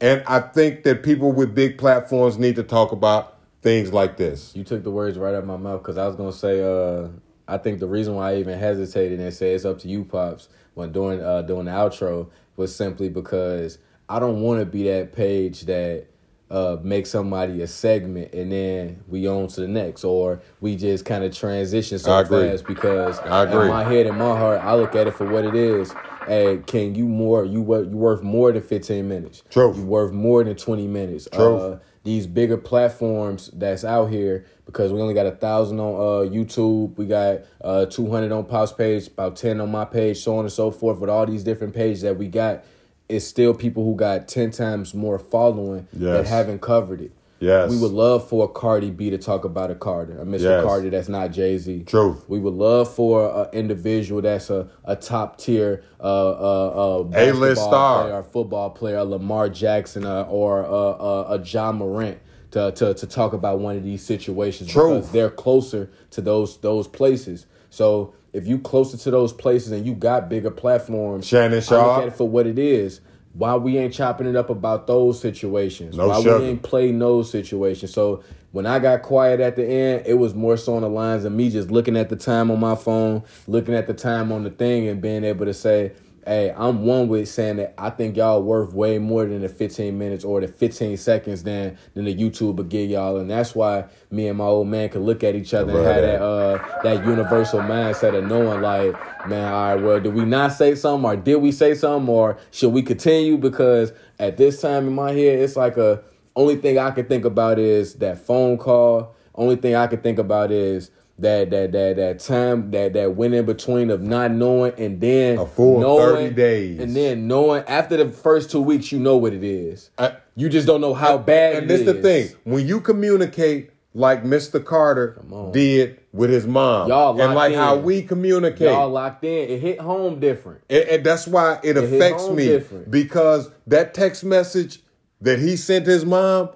Speaker 1: and I think that people with big platforms need to talk about things like this.
Speaker 2: You took the words right out of my mouth because I was gonna say. Uh, I think the reason why I even hesitated and said it's up to you, pops, when doing uh, doing the outro was simply because I don't want to be that page that uh, makes somebody a segment and then we on to the next, or we just kind of transition so fast because
Speaker 1: I agree.
Speaker 2: in my head and my heart, I look at it for what it is. Hey, can you more? You wor- you worth more than fifteen minutes.
Speaker 1: Truth.
Speaker 2: You worth more than twenty minutes.
Speaker 1: Truth.
Speaker 2: Uh, these bigger platforms that's out here because we only got a thousand on uh, YouTube, we got uh, two hundred on Pop's page, about ten on my page, so on and so forth. With all these different pages that we got, it's still people who got ten times more following that haven't covered it.
Speaker 1: Yes.
Speaker 2: We would love for a Cardi B to talk about a Carter, a Mr.
Speaker 1: Yes.
Speaker 2: Carter that's not Jay Z.
Speaker 1: Truth.
Speaker 2: We would love for an individual that's a, a top tier uh, uh, uh,
Speaker 1: A-list star.
Speaker 2: player, or football player, a Lamar Jackson, uh, or uh, uh, a Ja Morant to, to to talk about one of these situations
Speaker 1: Truth.
Speaker 2: because they're closer to those those places. So if you closer to those places and you got bigger platforms,
Speaker 1: Shannon
Speaker 2: I look at it for what it is. Why we ain't chopping it up about those situations?
Speaker 1: No
Speaker 2: Why
Speaker 1: sugar.
Speaker 2: we ain't play those situations? So when I got quiet at the end, it was more so on the lines of me just looking at the time on my phone, looking at the time on the thing, and being able to say, "Hey, I'm one with saying that I think y'all worth way more than the 15 minutes or the 15 seconds than than the YouTube would give y'all." And that's why me and my old man could look at each other and have
Speaker 1: that.
Speaker 2: that uh that universal mindset of knowing like, man, all right, well, did we not say something or did we say something or should we continue? Because at this time in my head, it's like a only thing I can think about is that phone call. Only thing I can think about is that that that that time that that went in between of not knowing and then
Speaker 1: A full
Speaker 2: knowing,
Speaker 1: 30 days.
Speaker 2: and then knowing after the first two weeks you know what it is.
Speaker 1: I-
Speaker 2: you just don't know how bad.
Speaker 1: And
Speaker 2: it
Speaker 1: this the thing: when you communicate like Mr. Carter did with his mom,
Speaker 2: Y'all
Speaker 1: and like how we communicate,
Speaker 2: Y'all locked in. It hit home different.
Speaker 1: And, and that's why it,
Speaker 2: hit
Speaker 1: affects me
Speaker 2: different.
Speaker 1: because that text message that he sent his mom,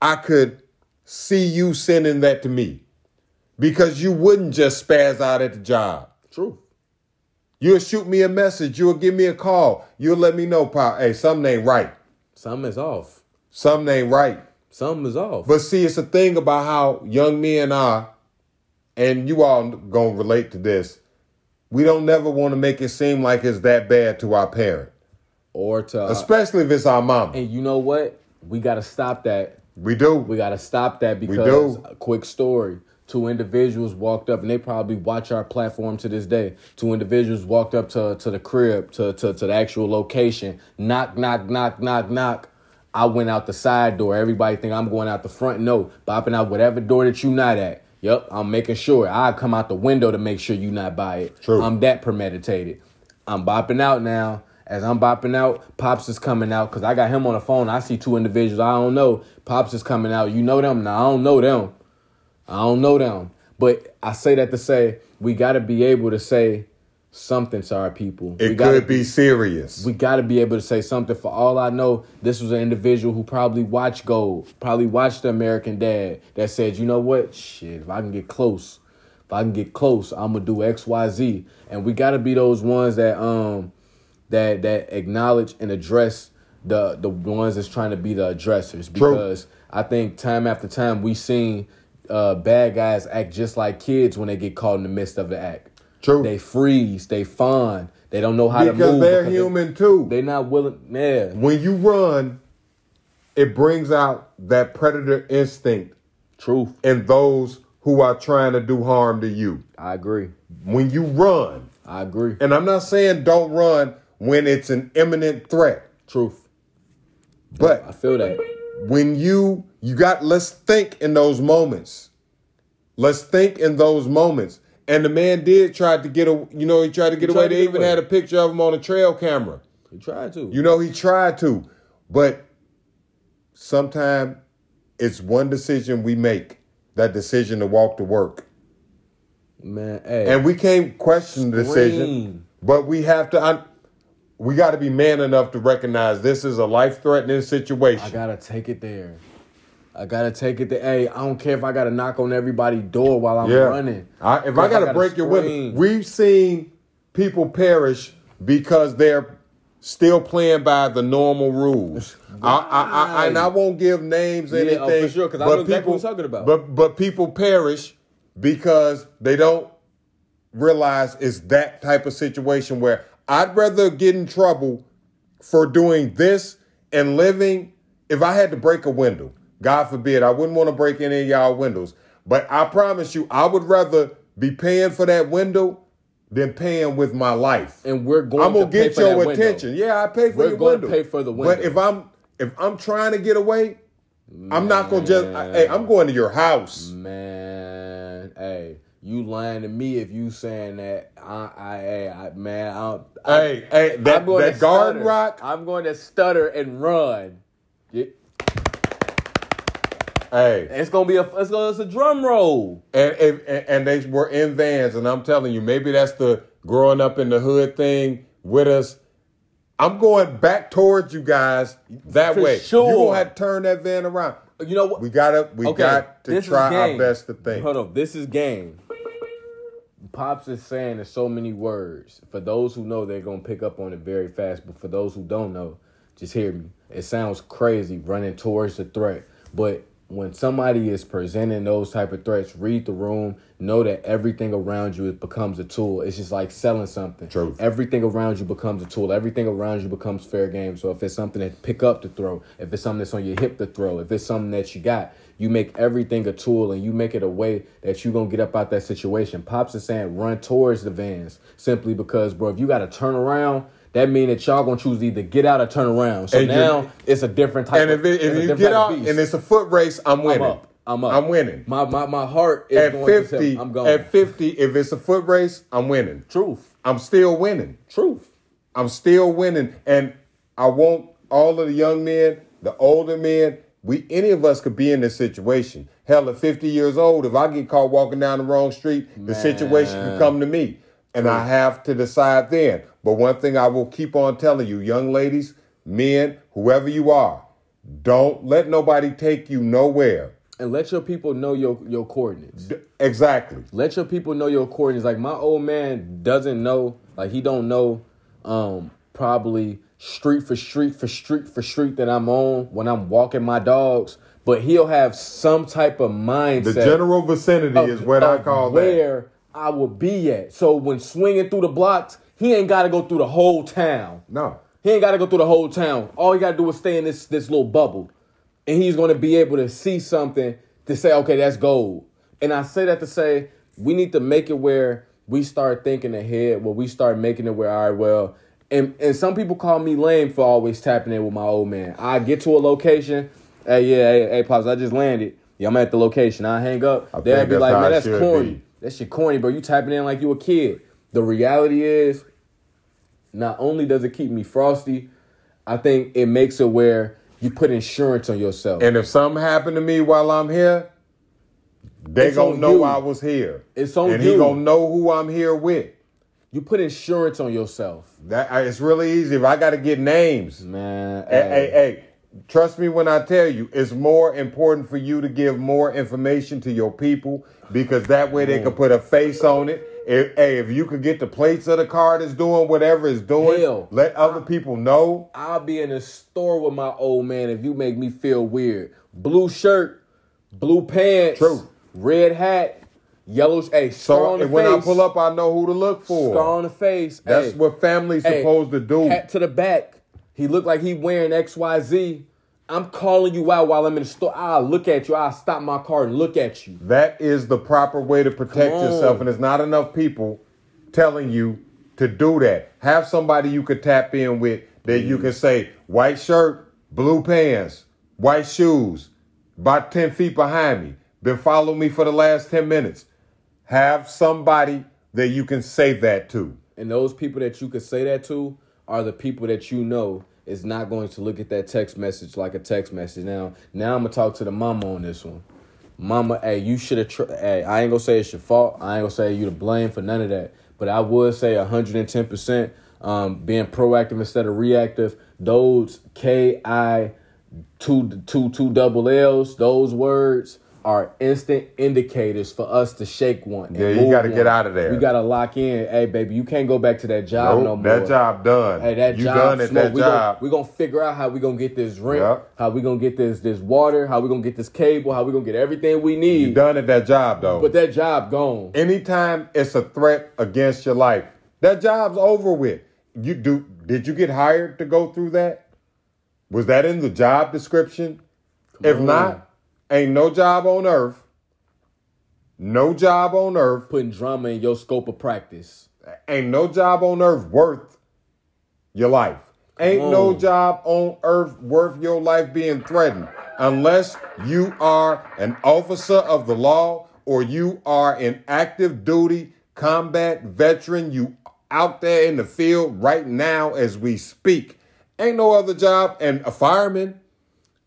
Speaker 1: I could see you sending that to me because you wouldn't just spaz out at the job.
Speaker 2: True.
Speaker 1: You'll shoot me a message. You'll give me a call. You'll let me know, pal. Hey, something ain't right.
Speaker 2: Something is off.
Speaker 1: Something ain't right.
Speaker 2: Something is off.
Speaker 1: But see, it's a thing about how young men are, and you all gonna relate to this. We don't never want to make it seem like it's that bad to our parent,
Speaker 2: or to uh,
Speaker 1: especially if it's our mama.
Speaker 2: and you know what? We gotta stop that.
Speaker 1: We do.
Speaker 2: We gotta stop that because
Speaker 1: do.
Speaker 2: a quick story. Two individuals walked up and they probably watch our platform to this day. Two individuals walked up to, to the crib, to, to, to the actual location. Knock, knock, knock, knock, knock. I went out the side door. Everybody think I'm going out the front. No, bopping out whatever door that you not at. Yep, I'm making sure. I come out the window to make sure you not by it.
Speaker 1: True.
Speaker 2: I'm that premeditated. I'm bopping out now. As I'm bopping out, Pops is coming out because I got him on the phone. I see two individuals I don't know. Pops is coming out. You know them? No, I don't know them. I don't know them. But I say that to say we got to be able to say something to our people.
Speaker 1: It
Speaker 2: we gotta
Speaker 1: could be serious.
Speaker 2: we got to be able to say something. For all I know, this was an individual who probably watched Gold, probably watched the American Dad that said, you know what, shit, if I can get close, if I can get close, I'm gonna do X, Y, Z. And we got to be those ones that um that that acknowledge and address the the ones that's trying to be the addressers because I think time after time we've seen uh, bad guys act just like kids when they get caught in the midst of the act.
Speaker 1: True.
Speaker 2: They freeze, they fawn, they don't know how to
Speaker 1: because
Speaker 2: move
Speaker 1: they're
Speaker 2: because they-
Speaker 1: human too.
Speaker 2: They're not willing. Yeah,
Speaker 1: when you run, it brings out that predator instinct
Speaker 2: truth.
Speaker 1: And those who are trying to do harm to you.
Speaker 2: I agree.
Speaker 1: When you run,
Speaker 2: I agree.
Speaker 1: and I'm not saying don't run when it's an imminent threat,
Speaker 2: Truth.
Speaker 1: But I
Speaker 2: feel that.
Speaker 1: when you you got let's think in those moments. Let's think in those moments. And the man did try to get a you know he tried to get
Speaker 2: He
Speaker 1: away.
Speaker 2: to
Speaker 1: They
Speaker 2: get
Speaker 1: even
Speaker 2: away.
Speaker 1: had a picture of him on a trail camera.
Speaker 2: He tried to.
Speaker 1: You know, he tried to, but sometimes it's one decision we make. That decision to walk to work.
Speaker 2: man. Hey,
Speaker 1: And we can't question the decision, but we have to un- we got to be man enough to recognize this is a life-threatening situation.
Speaker 2: I gotta take it there. I gotta take it to A. I don't care if I gotta knock on everybody's door while I'm
Speaker 1: yeah.
Speaker 2: running.
Speaker 1: I, if I
Speaker 2: I
Speaker 1: got to
Speaker 2: gotta
Speaker 1: break your window, we've seen people perish because they're still playing by the normal rules. I, I, I, and I won't give names
Speaker 2: Yeah,
Speaker 1: anything.
Speaker 2: oh, for sure, 'cause I know exactly what you're talking about.
Speaker 1: But but people perish because they don't realize it's that type of situation where I'd rather get in trouble for doing this and living. If I had to break a window, God forbid, I wouldn't want to break any of y'all windows. But I promise you, I would rather be paying for that window than paying with my life.
Speaker 2: And we're going
Speaker 1: I'm gonna
Speaker 2: to
Speaker 1: get your
Speaker 2: window.
Speaker 1: attention. Yeah, I pay for
Speaker 2: We're
Speaker 1: your
Speaker 2: gonna pay for the window.
Speaker 1: But
Speaker 2: window.
Speaker 1: if I'm if I'm trying to get away, I'm not gonna just. I, hey, I'm going to your house.
Speaker 2: Man, hey, you lying to me if you saying that. I, I, I man, I don't.
Speaker 1: Hey, hey, that,
Speaker 2: I'm going
Speaker 1: that
Speaker 2: to
Speaker 1: garden
Speaker 2: stutter.
Speaker 1: rock.
Speaker 2: I'm going to stutter and run.
Speaker 1: Hey,
Speaker 2: It's gonna be a. It's gonna. It's a drum roll.
Speaker 1: and, and and they were in vans, and I'm telling you, maybe that's the growing up in the hood thing with us. I'm going back towards you guys that
Speaker 2: For
Speaker 1: way.
Speaker 2: sure.
Speaker 1: You gonna have to turn that van around.
Speaker 2: You know what?
Speaker 1: We gotta, we
Speaker 2: Okay,
Speaker 1: got to try our best to think.
Speaker 2: Hold on, this is game. Pops is saying there's so many words. For those who know, they're gonna pick up on it very fast. But for those who don't know, just hear me. It sounds crazy running towards the threat, but when somebody is presenting those type of threats, read the room. Know that everything around you becomes a tool. It's just like selling something.
Speaker 1: Truth.
Speaker 2: Everything around you becomes a tool. Everything around you becomes fair game. So if it's something that pick up to throw, if it's something that's on your hip to throw, if it's something that you got, you make everything a tool and you make it a way that you're gonna get up out that situation. Pops is saying run towards the vans simply because, bro, if you gotta turn around, that mean that y'all gonna choose either get out or turn around. So
Speaker 1: And
Speaker 2: now it's a different type.
Speaker 1: and
Speaker 2: of,
Speaker 1: if, it, if you get out and it's a foot race, I'm winning.
Speaker 2: I'm up. I'm up.
Speaker 1: I'm winning.
Speaker 2: My my my heart is
Speaker 1: At
Speaker 2: going
Speaker 1: 50,
Speaker 2: tell- I'm going.
Speaker 1: at 50, if it's a foot race, I'm winning.
Speaker 2: Truth.
Speaker 1: I'm still winning.
Speaker 2: Truth.
Speaker 1: I'm still winning. And I want all of the young men, the older men, we any of us could be in this situation. Hell, at 50 years old, if I get caught walking down the wrong street, the situation
Speaker 2: Man.
Speaker 1: come to me. And I have to decide then. But one thing I will keep on telling you, young ladies, men, whoever you are, don't let nobody take you nowhere.
Speaker 2: And let your people know your your coordinates.
Speaker 1: Exactly.
Speaker 2: let your people know your coordinates. Like my old man doesn't know, like he don't know um probably street for street for street for street that I'm on when I'm walking my dogs, but he'll have some type of mindset.
Speaker 1: The general vicinity
Speaker 2: of-
Speaker 1: is what I call that.
Speaker 2: where I would be at. So when swinging through the blocks, he ain't got to go through the whole town.
Speaker 1: No.
Speaker 2: He ain't got to go through the whole town. All he got to do is stay in this this little bubble, and he's going to be able to see something to say, okay, that's gold. And I say that to say we need to make it where we start thinking ahead, where we start making it where, all right, well, and and some people call me lame for always tapping in with my old man. I get to a location, hey, yeah, hey, hey, pops, I just landed. Yeah, I'm at the location. I hang up.
Speaker 1: I
Speaker 2: They'll be like, man, that's corny.
Speaker 1: be.
Speaker 2: That shit corny, bro. You tapping in like you a kid. The reality is, not only does it keep me frosty, I think it makes it where you put insurance on yourself.
Speaker 1: And if something happened to me while I'm here, they
Speaker 2: It's
Speaker 1: gonna know
Speaker 2: you.
Speaker 1: I was here.
Speaker 2: It's on
Speaker 1: and
Speaker 2: you.
Speaker 1: he gonna know who I'm here with.
Speaker 2: You put insurance on yourself.
Speaker 1: That it's really easy. If I got to get names,
Speaker 2: Man,
Speaker 1: hey, hey, hey, trust me when I tell you, it's more important for you to give more information to your people because that way they can put a face on it. If, hey, if you could get the plates of the car that's doing whatever it's doing,
Speaker 2: Hell.
Speaker 1: let other people know.
Speaker 2: I'll be in the store with my old man if you make me feel weird. Blue shirt, blue pants,
Speaker 1: True.
Speaker 2: red hat, yellow. Hey, scar
Speaker 1: So
Speaker 2: on the
Speaker 1: and when
Speaker 2: face.
Speaker 1: I pull up, I know who to look for.
Speaker 2: scar on the face.
Speaker 1: That's
Speaker 2: Hey,
Speaker 1: what family's
Speaker 2: hey,
Speaker 1: supposed to do.
Speaker 2: Hat to the back. He looked like he wearing X Y Z. I'm calling you out while I'm in the store. I'll look at you. I'll stop my car and look at you.
Speaker 1: That is the proper way to protect yourself, and there's not enough people telling you to do that. Have somebody you could tap in with that you can say, white shirt, blue pants, white shoes, about 10 feet behind me, been following me for the last 10 minutes. Have somebody that you can say that to.
Speaker 2: And those people that you could say that to are the people that you know is not going to look at that text message like a text message. Now, now I'm gonna talk to the mama on this one. Mama, hey, you should have. Tr- hey, I ain't gonna say it's your fault. I ain't gonna say you to blame for none of that. But I would say 110 percent um, being proactive instead of reactive. Those K I two two two double L's. Those words are instant indicators for us to shake one.
Speaker 1: Yeah, you gotta get out of there.
Speaker 2: We gotta lock in. Hey, baby, you can't go back to that job
Speaker 1: Nope,
Speaker 2: no more.
Speaker 1: that job done.
Speaker 2: Hey, that
Speaker 1: you
Speaker 2: job
Speaker 1: done at
Speaker 2: smoke.
Speaker 1: that
Speaker 2: we
Speaker 1: job.
Speaker 2: Gonna, we gonna figure out how we gonna get this rent,
Speaker 1: Yep.
Speaker 2: how we gonna get this this water, how we gonna get this cable, how we gonna get everything we need.
Speaker 1: you done at that job though.
Speaker 2: But that job gone.
Speaker 1: anytime it's a threat against your life, that job's over with. You do did you get hired to go through that? Was that in the job description? if
Speaker 2: on.
Speaker 1: not, ain't no job on earth. No job on earth.
Speaker 2: Putting drama in your scope of practice.
Speaker 1: Ain't no job on earth worth your life. Ain't no job on earth worth your life being threatened unless you are an officer of the law or you are an active duty combat veteran. You out there in the field right now as we speak. Ain't no other job. And a fireman,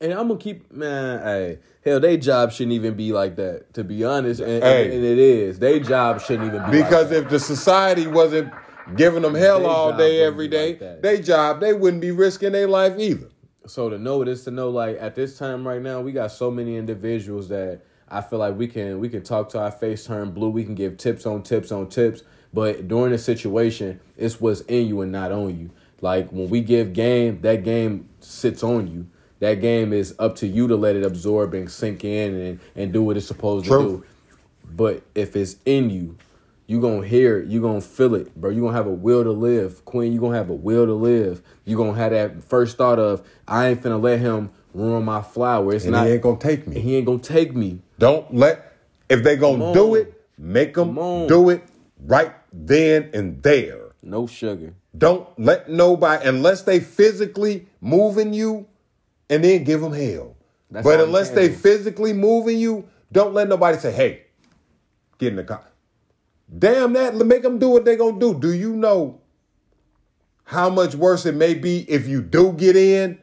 Speaker 2: And I'm gonna keep man. Hey, hell, they job shouldn't even be like that. To be honest, and,
Speaker 1: Hey.
Speaker 2: and, it is. Their job shouldn't even be
Speaker 1: because
Speaker 2: like
Speaker 1: if the society wasn't giving them hell
Speaker 2: They
Speaker 1: all day, every day,
Speaker 2: like
Speaker 1: they job, they wouldn't be risking their life either.
Speaker 2: So to know this, to know like at this time right now, we got so many individuals that I feel like we can we can talk to our face turn blue. We can give tips on tips on tips. But during the situation, it's what's in you and not on you. Like when we give game, that game sits on you. That game is up to you to let it absorb and sink in and, and do what it's supposed
Speaker 1: True.
Speaker 2: to do. But if it's in you, you gonna hear it, you gonna feel it, bro. You gonna have a will to live, Queen. You gonna have a will to live. You gonna have that first thought of, I ain't finna let him ruin my flower. It's
Speaker 1: And
Speaker 2: not.
Speaker 1: he ain't gonna take me.
Speaker 2: he ain't gonna take me.
Speaker 1: Don't let if they gonna do it, make them do it right then and there.
Speaker 2: No sugar.
Speaker 1: Don't let nobody unless they physically moving you, and then give them hell.
Speaker 2: That's
Speaker 1: but unless they physically moving you, don't let nobody say, "Hey, get in the car." Damn that! Make them do what they gonna do. Do you know how much worse it may be if you do get in?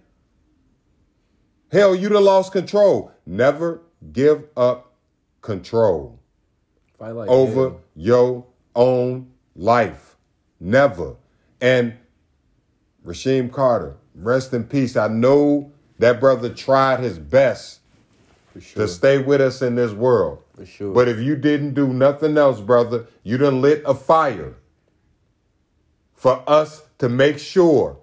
Speaker 1: Hell, you done lost control. Never give up control
Speaker 2: like
Speaker 1: over
Speaker 2: hell.
Speaker 1: your own life. Never. And Rasheem Carter, rest in peace. I know that brother tried his best
Speaker 2: for sure.
Speaker 1: to stay with us in this world.
Speaker 2: For sure.
Speaker 1: But if you didn't do nothing else, brother, you done lit a fire for us to make sure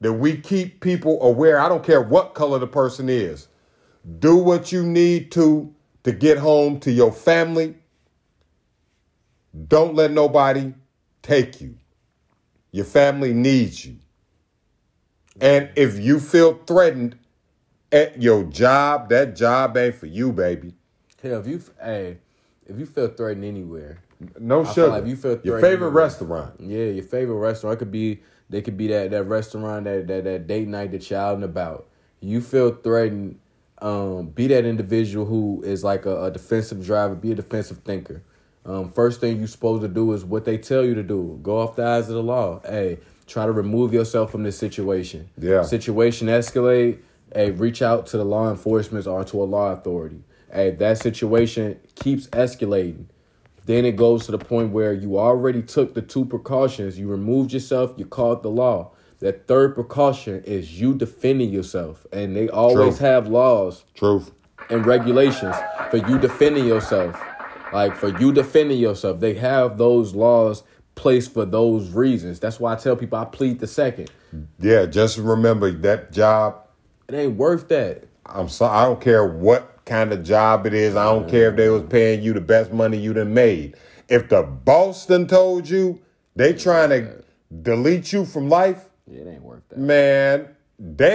Speaker 1: that we keep people aware. I don't care what color the person is. Do what you need to to get home to your family. Don't let nobody take you. Your family needs you. And if you feel threatened at your job, that job ain't for you, baby.
Speaker 2: Hell, if you hey, if you feel threatened anywhere,
Speaker 1: No
Speaker 2: I
Speaker 1: sugar.
Speaker 2: like you feel
Speaker 1: your favorite
Speaker 2: anywhere.
Speaker 1: restaurant.
Speaker 2: Yeah, your favorite restaurant. It could be they could be that that restaurant that that, that date night that you're out and about. You feel threatened. Um, be that individual who is like a, a defensive driver. Be a defensive thinker. Um, first thing you're supposed to do is what they tell you to do. Go off the eyes of the law. Hey, try to remove yourself from this situation.
Speaker 1: Yeah.
Speaker 2: Situation escalate. Hey, reach out to the law enforcement or to a law authority. Hey, that situation keeps escalating Then it goes to the point where you already took the two precautions. You removed yourself. You called the law. That third precaution is you defending yourself, and they always
Speaker 1: True.
Speaker 2: have laws
Speaker 1: Truth.
Speaker 2: and regulations for you defending yourself. Like for you defending yourself, they have those laws placed for those reasons. That's why I tell people I plead the second.
Speaker 1: Yeah, just remember that job.
Speaker 2: It ain't worth that.
Speaker 1: I'm sorry. I don't care what kind of job it is. I don't care if they was paying you the best money you done made. If the boss done told you they trying to delete you from life,
Speaker 2: It ain't worth that.
Speaker 1: man, damn.